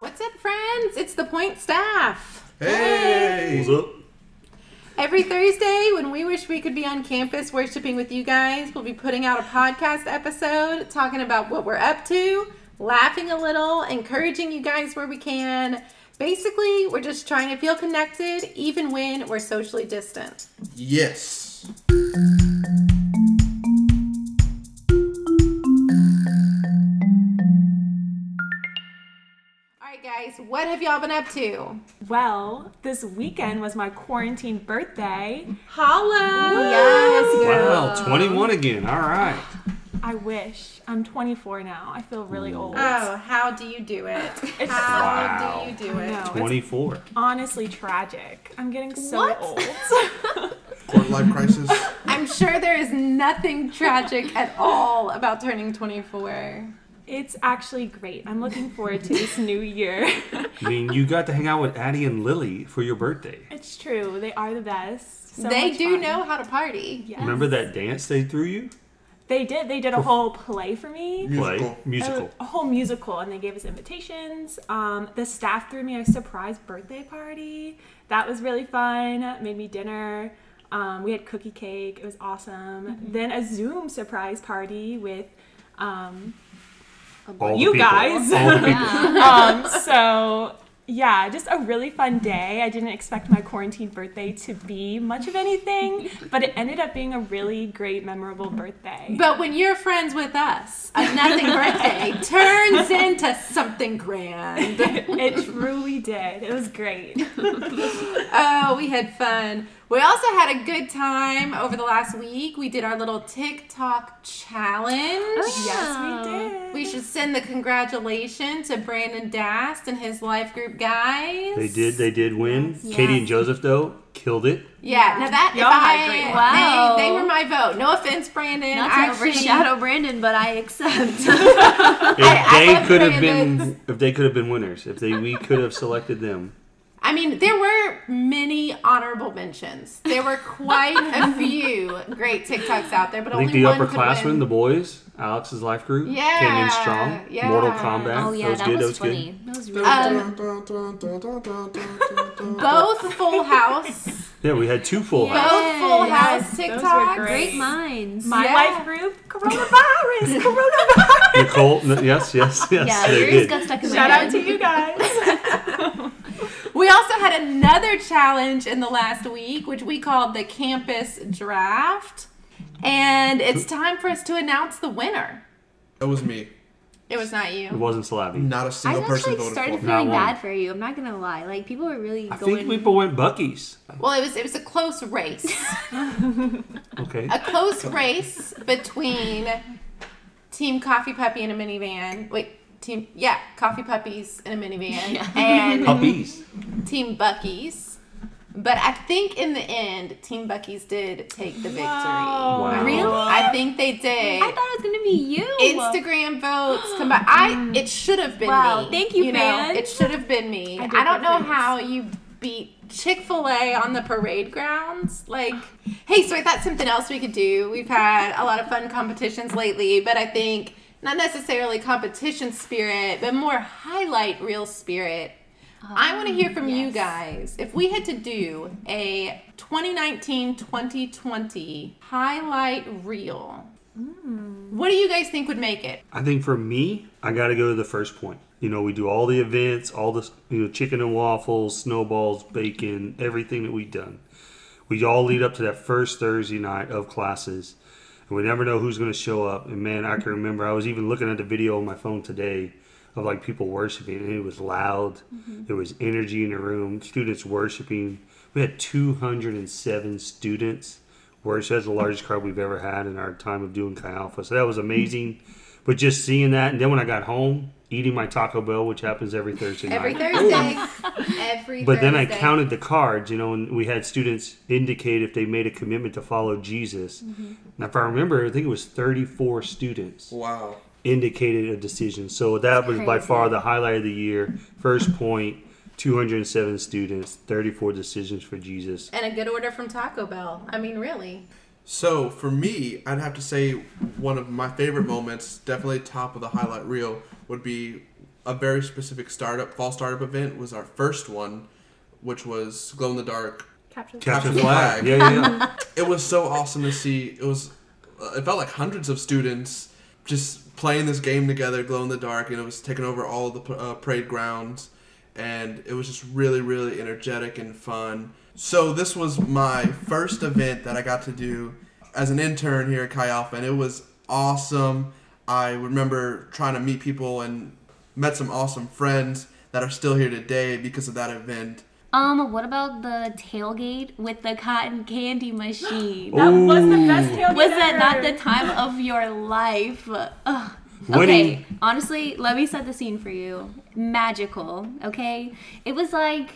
What's up, friends? It's the Point staff. Hey! What's up? Every Thursday, when we wish we could be on campus worshiping with you guys, we'll be putting out a podcast episode talking about what we're up to, laughing a little, encouraging you guys where we can. Basically, we're just trying to feel connected even when we're socially distant. Yes. Guys, what have y'all been up to? Well, this weekend was my quarantine birthday. Holla! Yes, Wow, 21 again. All right. I wish. I'm 24 now. I feel really old. Oh, how do you do it? It's- How Wow. do you do it? No, it's 24. honestly tragic. I'm getting so What? old. Quarter life crisis. I'm sure there is nothing tragic at all about turning 24. It's actually great. I'm looking forward to this new year. I mean, you got to hang out with Addie and Lily for your birthday. it's true. They are the best. So they do fun. know how to party. Yes. Remember that dance they threw you? They did. They did a whole play for me. Play. Musical. Musical. A, a whole musical, and they gave us invitations. Um, the staff threw me a surprise birthday party. That was really fun. Made me dinner. Um, we had cookie cake. It was awesome. Then a Zoom surprise party with um, All you people. guys. All the people. um, so yeah, just a really fun day. I didn't expect my quarantine birthday to be much of anything, but it ended up being a really great, memorable birthday. But when you're friends with us, a nothing birthday turns into something grand. it truly did. It was great. Oh, we had fun. We also had a good time over the last week. We did our little TikTok challenge. Yes, we oh. did. We should send the congratulations to Brandon Dast and his life group guys. They did. They did win. Katie and Joseph though killed it. Yeah, now that if Y'all had I, great Wow. they, they were my vote. No offense, Brandon. Not to Actually, overshadow Brandon, but I accept. If I they love could have Brandon's- been, if they could have been winners, if they we could have selected them. I mean, there were many honorable mentions. There were quite a few great TikToks out there, but I think only the one could upperclassmen, the boys, Alex's life group, yeah, came in strong. yeah. Mortal Kombat. oh yeah, that was that good. was, that was funny. good. That was really Um. Both Full House, Yeah, we had two full Yeah. houses. both Full Yes, House those were great. Great minds. My Yeah. life group, coronavirus, coronavirus. Nicole, n- yes, yes, yes, yeah, they did. got stuck in my Shout head. out to you guys. We also had another challenge in the last week, which we called the Campus Draft. And it's time for us to announce the winner. It was me. It was not you. It wasn't Slappy. Not a single person actually voted started for me. Not feeling one. bad for you. I'm not gonna lie. Like people were really I going. think people went Bucky's. Well, it was it was a close race. Okay. a close race between Team Coffee Puppy and a minivan. Wait, team yeah, Coffee Puppies and a minivan and Puppies. Team Bucky's. But I think in the end, Team Bucky's did take the victory. Wow. Really? I think they did. I thought it was gonna be you. Instagram votes combined. I mm. it should have been Wow, me. thank you, You know, fans. it should have been me. I I, don't know fans. how you beat Chick Fil A on the parade grounds. Like, hey, so I thought something else we could do. We've had a lot of fun competitions lately, but I think not necessarily competition spirit, but more highlight reel spirit. I want to hear ah, from you guys. If we had to do a 2019 2020 highlight reel, hmm. what do you guys think would make it? I think for me, I got to go to the first point. You know, we do all the events, all the you know, chicken and waffles, snowballs, bacon, everything that we've done. We all lead up to that first Thursday night of classes, and we never know who's going to show up. And man, I can remember I was even looking at the video on my phone today of like people worshiping, and it was loud. There was energy in the room, students worshiping. We had 207 students worship. That's the largest crowd we've ever had in our time of doing Chi Alpha. So that was amazing. But just seeing that, and then when I got home, eating my Taco Bell, which happens every Thursday Every night. Thursday. Every But then I counted the cards, you know, and we had students indicate if they made a commitment to follow Jesus. Mm-hmm. And if I remember, I think it was 34 students Wow. Indicated a decision. So that was by far the highlight of the year. First point, 207 students, 34 decisions for Jesus. And a good order from Taco Bell. I mean, really. So for me, I'd have to say one of my favorite moments, definitely top of the highlight reel, would be a very specific startup fall startup event was our first one, which was glow in the dark. Capture the Capture Capture the the flag. flag. Yeah, yeah, yeah. It was so awesome to see. It was uh, it felt like hundreds of students just playing this game together, glow in the dark, and it was taking over all the uh, parade grounds, and it was just really really energetic and fun. So this was my first event that I got to do as an intern here at Chi Alpha, and it was awesome. I remember trying to meet people and met some awesome friends that are still here today because of that event. Um, what about the tailgate with the cotton candy machine? That was the best tailgate Was that not the time of your life? Ugh. Winning- Okay, honestly, let me set the scene for you. Magical, okay? It was like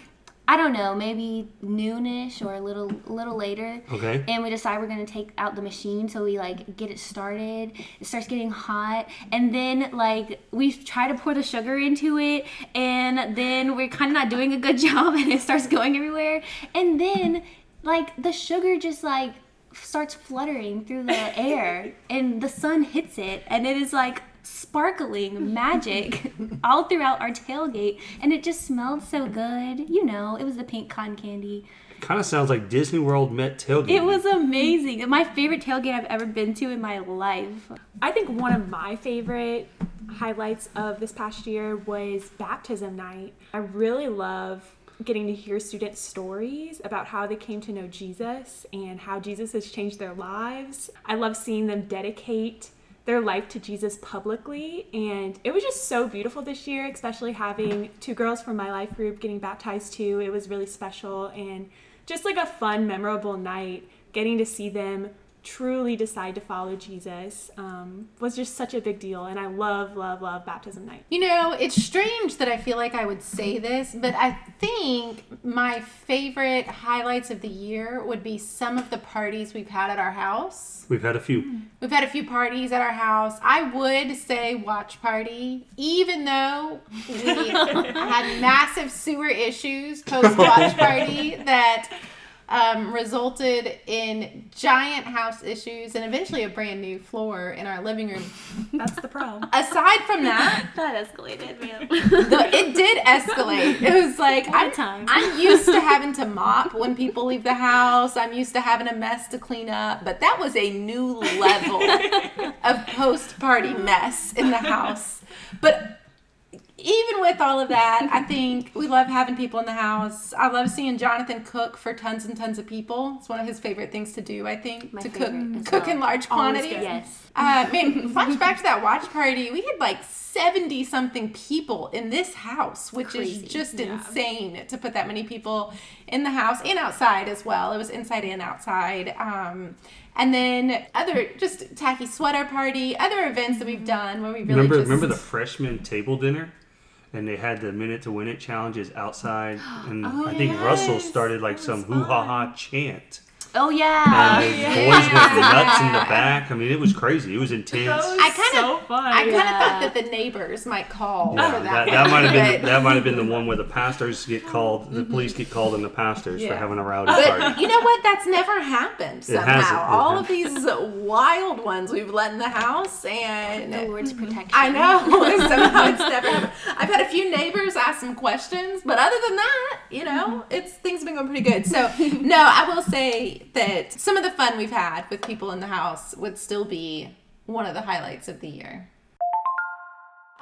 I don't know, maybe noonish or a little little later. Okay. And we decide we're gonna take out the machine, so we like get it started. It starts getting hot, and then like we try to pour the sugar into it, and then we're kind of not doing a good job, and it starts going everywhere. And then like the sugar just like starts fluttering through the air, and the sun hits it, and it is like sparkling magic all throughout our tailgate and it just smelled so good you know it was the pink cotton candy Kind of sounds like Disney World met tailgate. it was amazing. My favorite tailgate I've ever been to in my life. I think one of my favorite highlights of this past year was baptism night. I really love getting to hear students' stories about how they came to know Jesus and how Jesus has changed their lives. I love seeing them dedicate their life to Jesus publicly, and it was just so beautiful this year, especially having two girls from my life group getting baptized too. It was really special and just like a fun, memorable night. Getting to see them truly decide to follow Jesus um, was just such a big deal, and I love, love, love baptism night. You know, it's strange that I feel like I would say this, but I think my favorite highlights of the year would be some of the parties we've had at our house. We've had a few. We've had a few parties at our house. I would say watch party, even though we had massive sewer issues post watch party that um, resulted in giant house issues and eventually a brand new floor in our living room. That's the problem. Aside from that, That escalated, man. the, it did escalate. It was like I'm, time. I'm used to having to mop when people leave the house. I'm used to having a mess to clean up, but that was a new level of post-party mess in the house. But even with all of that, I think we love having people in the house. I love seeing Jonathan cook for tons and tons of people. It's one of his favorite things to do. I think My to cook cook well. in large quantities. good. yes. Uh, man, flashback to that watch party. We had like 70 something people in this house, which Crazy. is just Yeah. insane to put that many people in the house and outside as well. It was inside and outside. Um, and then other just tacky sweater party, other events that we've done where we really remember, just remember the freshman table dinner, and they had the minute to win it challenges outside, and Oh, I think Russell started like some hoo ha ha chant, Oh and oh, yeah. the boys went nuts in the back. I mean, it was crazy. It was intense. That was I kinda- so. I kind of Yeah. thought that the neighbors might call Yeah, for that. that, that might have been but- that might have been the one where the pastors get called, the mm-hmm. police get called, and the pastors for having a rowdy party. You know what? That's never happened somehow. hasn't. It All of these wild ones we've let in the house, and The Lord's mm-hmm. protection. I know somehow it's never. happened. I've had a few neighbors ask some questions, but other than that, you know, mm-hmm. it's things have been going pretty good. So no, I will say that some of the fun we've had with people in the house would still be one of the highlights of the year.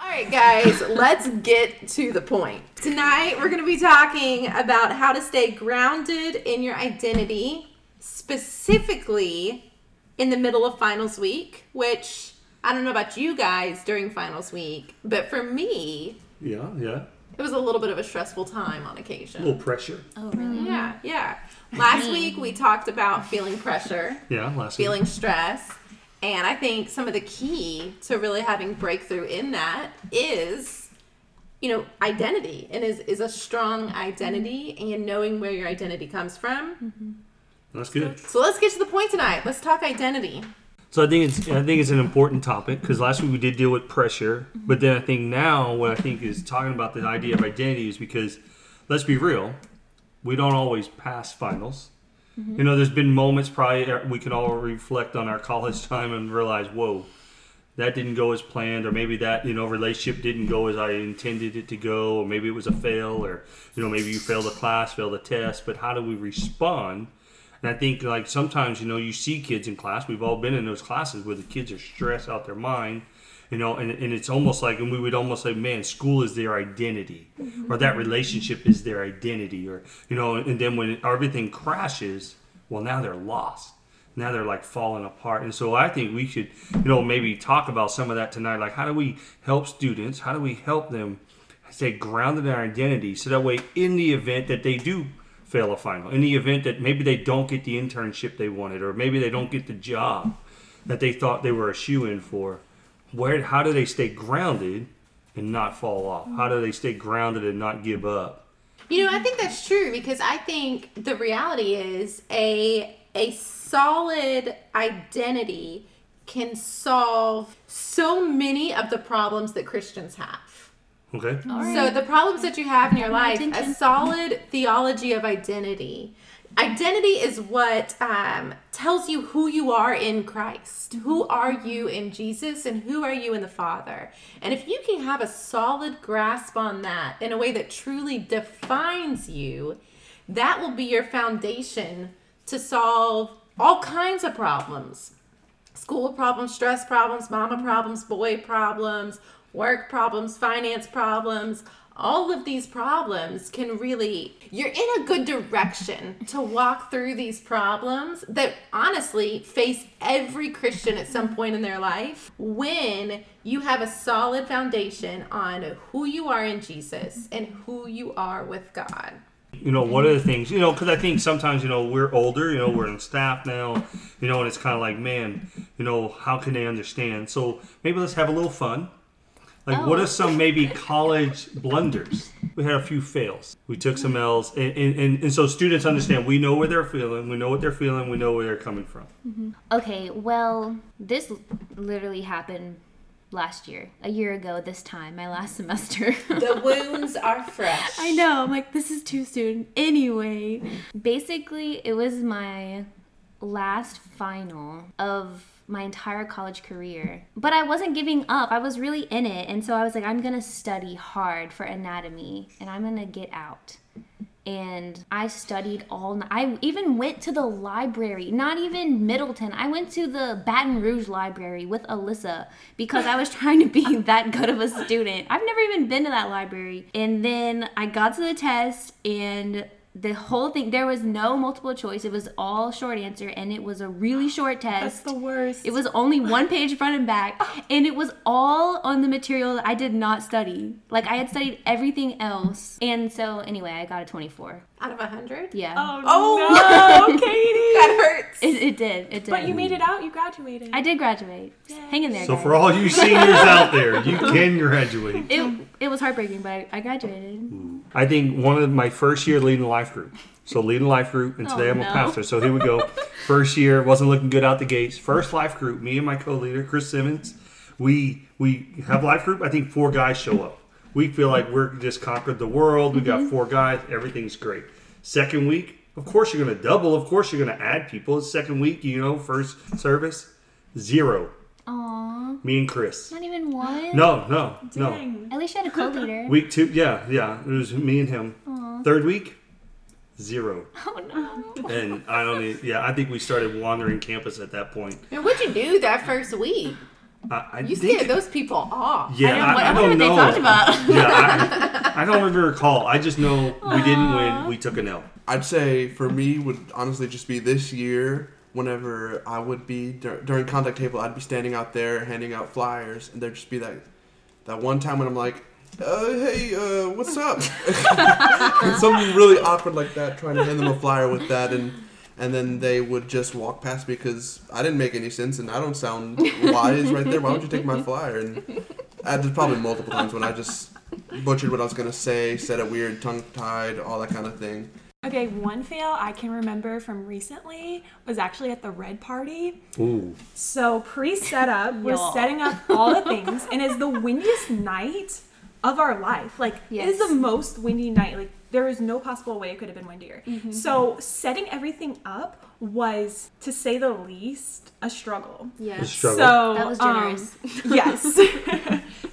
All right, guys, let's get to the point. Tonight, we're going to be talking about how to stay grounded in your identity, specifically in the middle of finals week, which I don't know about you guys during finals week, but for me, Yeah, yeah. it was a little bit of a stressful time on occasion. A little pressure. Oh really? Yeah, yeah. Last mm-hmm. week, we talked about feeling pressure Yeah, last week. feeling stress. And I think some of the key to really having breakthrough in that is, you know, identity and is, is a strong identity and knowing where your identity comes from. Mm-hmm. That's good. So let's get to the point tonight. Let's talk identity. So I think it's I think it's an important topic because last week we did deal with pressure, but then I think now what I think is talking about the idea of identity is because let's be real, we don't always pass finals. Mm-hmm. You know, there's been moments probably we can all reflect on our college time and realize, whoa, that didn't go as planned, or maybe that you know relationship didn't go as I intended it to go, or maybe it was a fail, or you know maybe you failed a class, failed a test. But how do we respond? And I think like sometimes you know you see kids in class. We've all been in those classes where the kids are stressed out their mind, you know, and, and it's almost like, and we would almost say, man, school is their identity, mm-hmm. or that relationship is their identity, or you know, and then when everything crashes, well now they're lost. Now they're like falling apart. And so i think we should you know maybe talk about some of that tonight. Like how do we help students? How do we help them stay grounded in their identity so that way in the event that they do fail a final in the event that maybe they don't get the internship they wanted or maybe they don't get the job that they thought they were a shoe in for where how do they stay grounded and not fall off how do they stay grounded and not give up You know, I think that's true because I think the reality is a a solid identity can solve so many of the problems that Christians have. okay So the problems that you have in your my life, a solid theology of identity. Identity is what um, tells you who you are in Christ. Who are you in Jesus and who are you in the Father? And if you can have a solid grasp on that in a way that truly defines you, that will be your foundation to solve all kinds of problems school problems, stress problems, mama problems, boy problems, work problems, finance problems. All of these problems can really, you're in a good direction to walk through these problems that honestly face every Christian at some point in their life when you have a solid foundation on who you are in Jesus and who you are with God. you know, one of the things, you know, because I think sometimes, you know, we're older, you know, we're in staff now, you know, and it's kind of like, man, you know, how can they understand? So maybe let's have a little fun. Like, oh. what Oh. are some maybe college blunders? We had a few fails. We took some L's, and, and, and, and so students understand we know where they're feeling, we know what they're feeling, we know where they're coming from. Mm-hmm. Okay, well, this literally happened last year, a year ago this time, my last semester. The wounds are fresh. I know. I'm like, this is too soon. Anyway, basically, it was my last final of my entire college career. But I wasn't giving up. I was really in it. And so I was like, I'm going to study hard for anatomy and I'm going to get out. And I studied all night. I even went to the library, not even Middleton. I went to the Baton Rouge library with Alyssa because I was trying to be that good of a student. I've never even been to that library. And then I got to the test and the whole thing there was no multiple choice. It was all short answer and it was a really short test That's the worst. It was only one page front and back, and it was all on the material that I did not study. Like I had studied everything else, and so anyway, I got a twenty-four. Out of a hundred? Yeah, Oh, Oh. no, Katie. That hurts. it, it did. It did. But you made it out. You graduated. I did graduate. Hang in there. So guys. for all you seniors out there, you can graduate. it it was heartbreaking, but I, I graduated. I think one of my first year leading a life group. So leading a life group, and today Oh, I'm a no. pastor. So here we go. First year wasn't looking good out the gates. First life group, me and my co-leader Chris Simmons. We we have life group. I think four guys show up. We feel like we're just conquered the world. We Mm-hmm. got four guys. Everything's great. Second week, of course you're going to double. Of course you're going to add people. Second week, you know, first service, zero. Aw, Me and Chris. not even one. No, no, no. Dang. At least you had a co-leader. Week two, yeah, yeah. It was me and him. Third week, zero. oh no. And I don't. e- Yeah, I think we started wandering campus at that point. And what'd you do that first week? I, I You think, scared those people off. Yeah, I, I, I, don't, I, wonder don't what know. they talked about. yeah, I, I don't even recall. I just know we didn't win. We took an L. I'd say for me would honestly just be this year. Whenever I would be dur- during contact table, I'd be standing out there handing out flyers, and there'd just be that that one time when I'm like, uh, "Hey, uh, what's up?" something really awkward like that, trying to hand them a flyer with that, and and then they would just walk past because I didn't make any sense, and I don't sound wise right there. Why would you take my flyer? And I, there's probably multiple times when I just butchered what I was gonna say, said it weird, tongue tied, all that kind of thing. Okay, one fail I can remember from recently was actually at the red party. Ooh, So pre setup, we're setting up all the things, and it's the windiest night of our life. Like it is Yes. the most windy night. Like there is no possible way it could have been windier. So setting everything up was, to say the least, a struggle. The Yes. struggle. So That was um, generous. yes.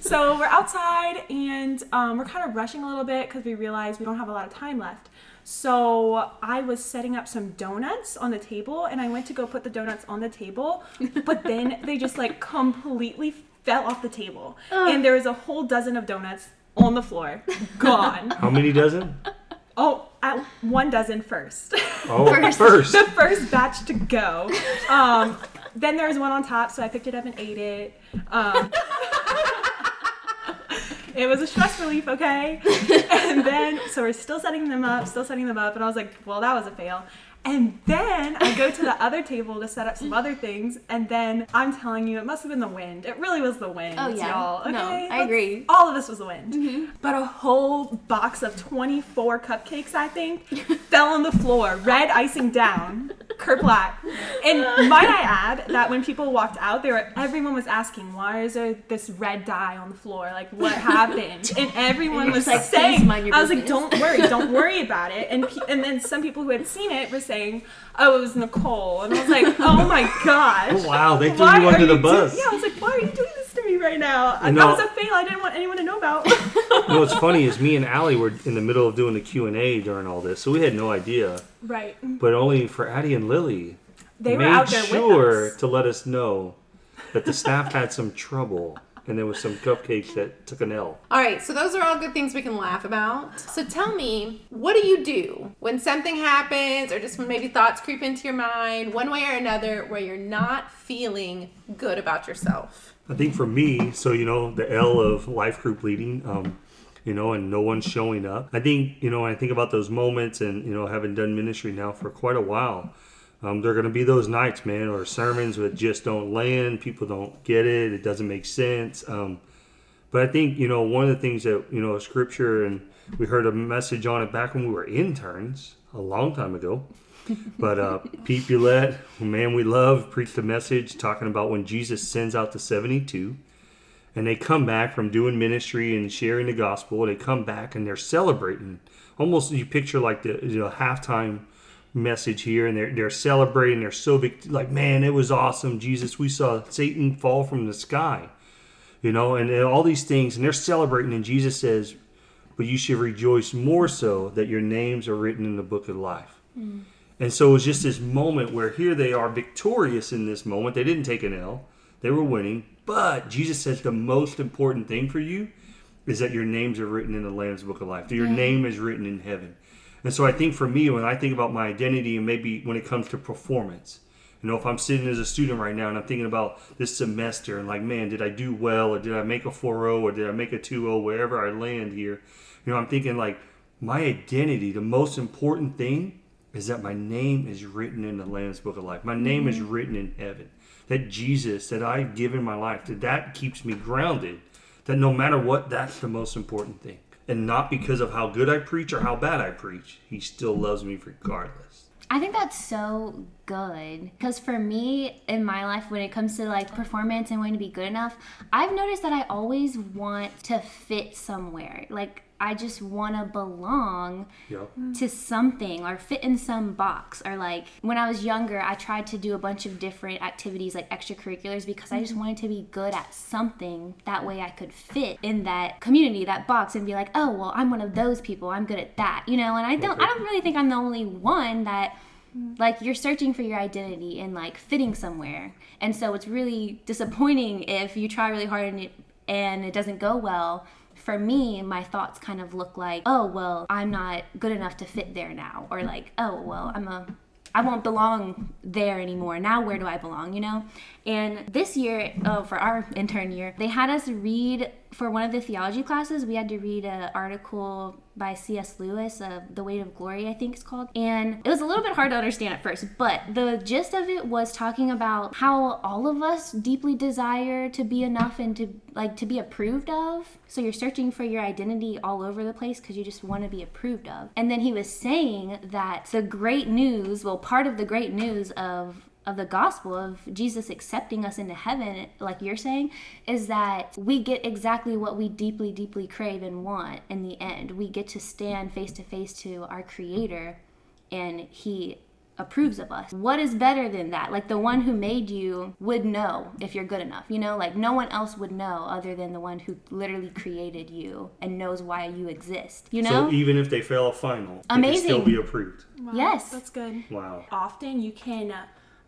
so we're outside and um, we're kind of rushing a little bit because we realize we don't have a lot of time left. So I was setting up some donuts on the table and I went to go put the donuts on the table, but then they just like completely fell off the table. And there was a whole dozen of donuts on the floor, gone. How many dozen? oh, at one dozen first. Oh, First. first. the first batch to go. Um, then there was one on top, so I picked it up and ate it. Um, it was a stress relief, okay? And then, so we're still setting them up, still setting them up, and I was like, well, that was a fail. And then I go to the other table to set up some other things, and then I'm telling you, it must have been the wind. It really was the wind, Oh, yeah. y'all. Okay? No, I agree. All of this was the wind. Mm-hmm. But a whole box of 24 cupcakes, I think, fell on the floor, red icing down, kerplack. And might I add that when people walked out, they were everyone was asking, "Why is there this red dye on the floor? Like, what happened?" And everyone you're was like, saying, "Please mind "I was like, don't worry, don't worry about it." And pe- and then some people who had seen it were saying, "Oh, it was Nicole," and I was like, "Oh my oh, gosh." Oh, wow, they threw Why you under the do- bus. yeah, I was like, why are you doing this to me right now? You that was a fail I didn't want anyone to know about. You know what's funny is me and Allie were in the middle of doing the Q and A during all this, so we had no idea. right. But only for Addie and Lily, They were made out there sure to let us know that the staff had some trouble and there was some cupcakes that took an L. All right, so those are all good things we can laugh about. So tell me, what do you do when something happens or just when maybe thoughts creep into your mind, one way or another, where you're not feeling good about yourself? I think for me, so you know, the L of life group leading, um, you know, and no one's showing up. I think, you know, when I think about those moments and, you know, having done ministry now for quite a while, um, there are going to be those nights, man, or sermons that just don't land. People don't get it. It doesn't make sense. Um, but I think, you know, one of the things that, you know, scripture, and we heard a message on it back when we were interns a long time ago. But uh, Pete Bulette, man we love, preached a message talking about when Jesus sends out the 72 and they come back from doing ministry and sharing the gospel. They come back and they're celebrating. Almost you picture like the you know halftime message here, and they're they're celebrating. They're so big, like man, it was awesome. Jesus, we saw Satan fall from the sky, you know, and, and all these things, and they're celebrating. And Jesus says, "But you should rejoice more so that your names are written in the book of life." Mm. And so it was just this moment where here they are victorious in this moment. They didn't take an L, they were winning. But Jesus says the most important thing for you is that your names are written in the Lamb's Book of Life, that your name is written in heaven. And so I think for me, when I think about my identity and maybe when it comes to performance, you know, if I'm sitting as a student right now and I'm thinking about this semester and like, man, did I do well or did I make a 4.0 or did I make a 2.0 wherever I land here? You know, I'm thinking like my identity, the most important thing is that my name is written in the Lamb's Book of Life. My name is mm-hmm. written in heaven. That Jesus, that I've given my life, that that keeps me grounded. That no matter what, that's the most important thing. And not because of how good I preach or how bad I preach. He still loves me regardless. I think that's so good because for me in my life, when it comes to like performance and wanting to be good enough, I've noticed that I always want to fit somewhere. Like, I just want to belong Yeah. to something or fit in some box. Or like when I was younger, I tried to do a bunch of different activities like extracurriculars because I just mm-hmm. wanted to be good at something. That way I could fit in that community, that box, and be like, oh, well, I'm one of those people. I'm good at that, you know? And I don't, I don't really think I'm the only one that mm-hmm. like you're searching for your identity and like fitting somewhere and so it's really disappointing if you try really hard and it, and it doesn't go well for me my thoughts kind of look like oh well i'm not good enough to fit there now or like oh well i'm a I won't belong there anymore. Now, where do I belong? You know? And this year, oh, for our intern year, they had us read for one of the theology classes. We had to read an article by C.S. Lewis, uh, The Weight of Glory, I think it's called. And it was a little bit hard to understand at first, but the gist of it was talking about how all of us deeply desire to be enough and to like to be approved of. So you're searching for your identity all over the place because you just want to be approved of. And then he was saying that the great news, well, part of the great news of of the gospel of Jesus accepting us into heaven, like you're saying, is that we get exactly what we deeply, deeply crave and want in the end. We get to stand face to face to our Creator, and He approves of us. What is better than that? Like the one who made you would know if you're good enough. You know, like no one else would know other than the one who literally created you and knows why you exist. You know? So even if they fail a final, they can Amazing. still be approved. Wow, Yes. That's good. Wow. Often you can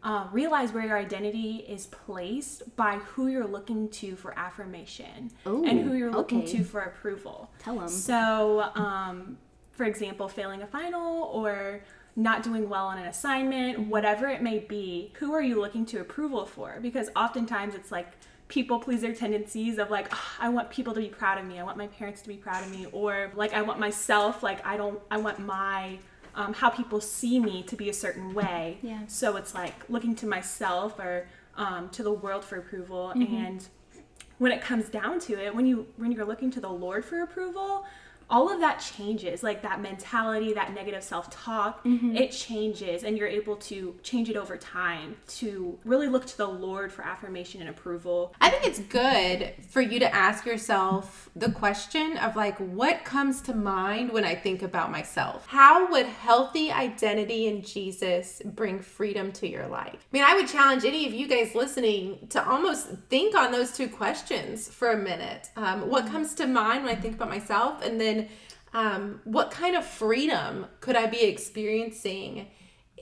uh, realize where your identity is placed by who you're looking to for affirmation Ooh, and who you're looking okay. to for approval. Tell 'em. So, um, for example, failing a final or not doing well on an assignment, whatever it may be, who are you looking to approval for? Because oftentimes it's like people pleaser tendencies of like "Ah, I want people to be proud of me. I want my parents to be proud of me or like I want myself like I don't I want my um, how people see me to be a certain way. Yeah. So it's like looking to myself or um, to the world for approval and when it comes down to it when you when you're looking to the lord for approval all of that changes like that mentality that negative self-talk it changes and you're able to change it over time to really look to the lord for affirmation and approval I think it's good for you to ask yourself the question of like, what comes to mind when I think about myself? How would healthy identity in Jesus bring freedom to your life? I mean, I would challenge any of you guys listening to almost think on those two questions for a minute. Um, what comes to mind when I think about myself? And then um, what kind of freedom could I be experiencing?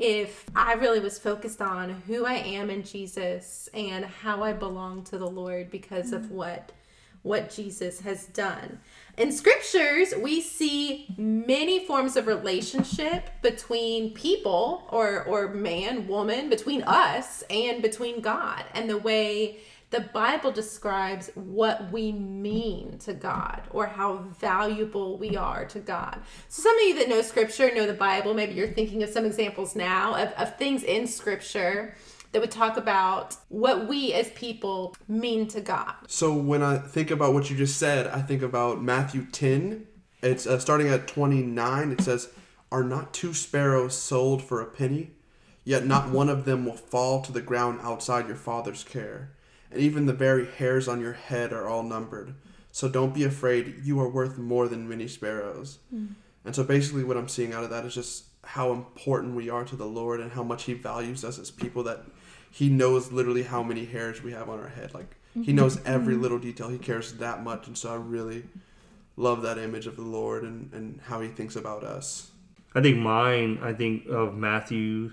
if I really was focused on who I am in Jesus and how I belong to the Lord because of what what Jesus has done. In scriptures, we see many forms of relationship between people or or man, woman, between us and between God and the way the Bible describes what we mean to God or how valuable we are to God. So, some of you that know Scripture, know the Bible, maybe you're thinking of some examples now of, of things in Scripture that would talk about what we as people mean to God. So when I think about what you just said, I think about Matthew 10. It's uh, starting at 29. It says, Are not two sparrows sold for a penny? Yet not one of them will fall to the ground outside your Father's care. And even the very hairs on your head are all numbered. So don't be afraid. You are worth more than many sparrows. Hmm. And so basically, what I'm seeing out of that is just how important we are to the Lord and how much He values us as people that He knows literally how many hairs we have on our head. Like, He mm-hmm. knows every mm-hmm. little detail. He cares that much. And so I really love that image of the Lord and, and how He thinks about us. I think mine, I think of Matthew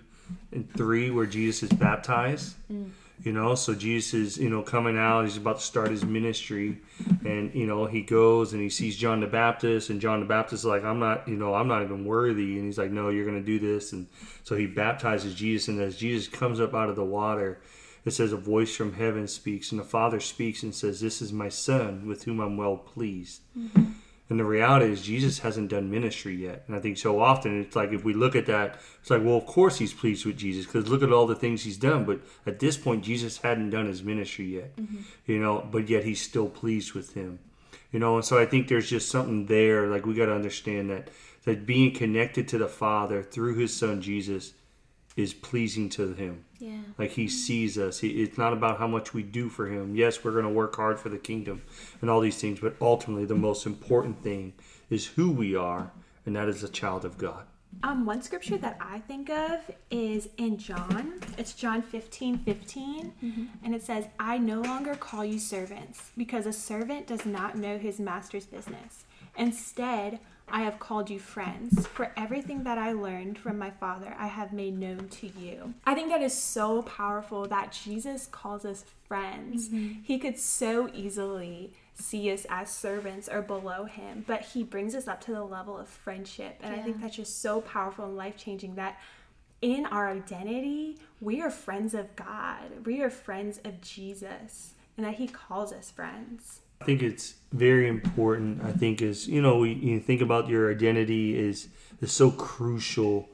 in 3 where Jesus is baptized. Mm. You know, so Jesus is, you know, coming out, he's about to start his ministry and, you know, he goes and he sees John the Baptist and John the Baptist is like, I'm not, you know, I'm not even worthy. And he's like, no, you're going to do this. And so he baptizes Jesus. And as Jesus comes up out of the water, it says a voice from heaven speaks and the Father speaks and says, this is my son with whom I'm well pleased. Mm-hmm. And the reality is, Jesus hasn't done ministry yet. And I think so often it's like if we look at that, it's like, well, of course he's pleased with Jesus because look at all the things he's done. But at this point, Jesus hadn't done his ministry yet, mm-hmm. you know, but yet he's still pleased with him, you know. And so I think there's just something there. Like we got to understand that that being connected to the Father through his son Jesus is pleasing to him. Yeah. Like he sees us. He, it's not about how much we do for him. Yes, we're going to work hard for the kingdom and all these things, but ultimately the most important thing is who we are, and that is a child of God. Um, one scripture that I think of is in John. It's John 15 15. And it says, I no longer call you servants, because a servant does not know his master's business. Instead, I have called you friends, for everything that I learned from my Father I have made known to you. I think that is so powerful that Jesus calls us friends. Mm-hmm. He could so easily see us as servants or below him, but he brings us up to the level of friendship. And I think that's just so powerful and life changing that in our identity, we are friends of God, we are friends of Jesus, and that he calls us friends. I think it's very important. I think is you know you think about your identity is is so crucial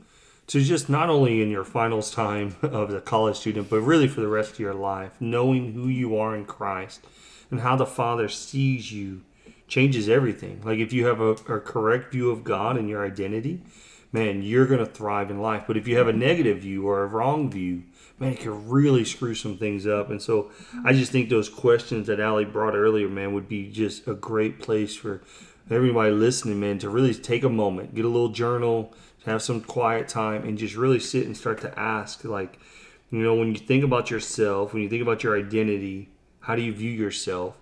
to just not only in your finals time of the college student, but really for the rest of your life, knowing who you are in Christ and how the Father sees you changes everything. Like if you have a, a correct view of God and your identity, man, you're gonna thrive in life. But if you have a negative view or a wrong view, man, it can really screw some things up. And so I just think those questions that Ali brought earlier, man, would be just a great place for everybody listening, man, to really take a moment, get a little journal, have some quiet time, and just really sit and start to ask, like, you know, when you think about yourself, when you think about your identity, how do you view yourself?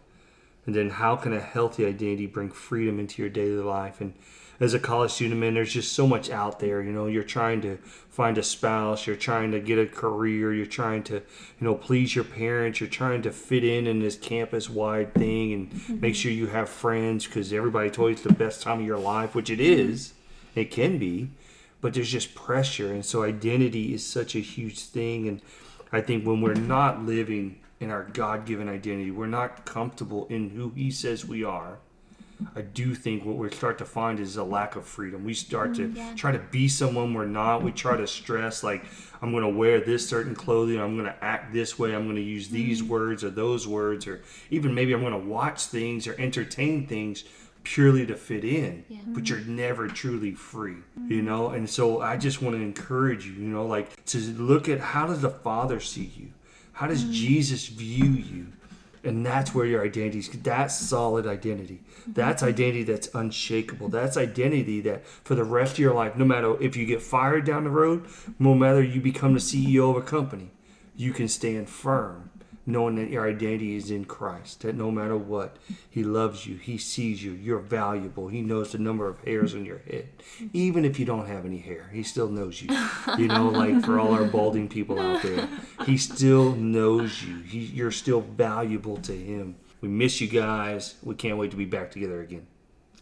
And then how can a healthy identity bring freedom into your daily life? And as a college student, man, there's just so much out there. You know, you're trying to find a spouse, you're trying to get a career, you're trying to, you know, please your parents, you're trying to fit in in this campus wide thing and mm-hmm. make sure you have friends because everybody told you it's the best time of your life, which it is, it can be, but there's just pressure. And so identity is such a huge thing. And I think when we're not living in our God given identity, we're not comfortable in who He says we are I do think what we start to find is a lack of freedom. We start to mm, yeah. try to be someone we're not. We try to stress like I'm going to wear this certain clothing. I'm going to act this way. I'm going to use these mm-hmm. words or those words, or even maybe I'm going to watch things or entertain things purely to fit in. Yeah. But you're never truly free, mm-hmm. you know. And so I just want to encourage you, you know, like to look at how does the Father see you? How does mm-hmm. Jesus view you? And that's where your identity is that's solid identity. Mm-hmm. That's identity that's unshakable. That's identity that for the rest of your life no matter if you get fired down the road no matter you become the ceo of a company you can stand firm knowing that your identity is in Christ, that no matter what, He loves you, He sees you, you're valuable, He knows the number of hairs on your head. Even if you don't have any hair, He still knows you. You know, like for all our balding people out there, He still knows you. He, you're still valuable to Him. We miss you guys. We can't wait to be back together again.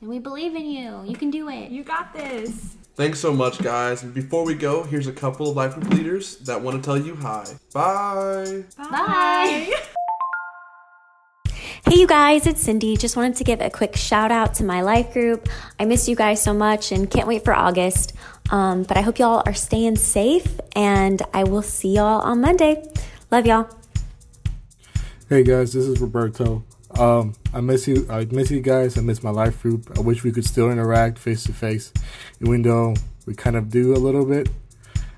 And we believe in you. You can do it. You got this. Thanks so much, guys. And before we go, here's a couple of life group leaders that want to tell you hi. Bye. Bye. Bye. Hey, you guys, it's Cindy. Just wanted to give a quick shout out to my life group. I miss you guys so much and can't wait for August. Um, but I hope y'all are staying safe and I will see y'all on Monday. Love y'all. Hey guys, this is Roberto. Um, I miss you. I miss you guys. I miss my life group. I wish we could still interact face to face, even though we kind of do a little bit.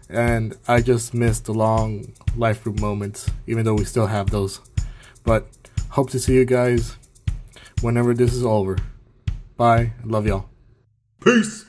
And I just miss the long life group moments, even though we still have those. But hope to see you guys whenever this is over. Bye. Love y'all. Peace.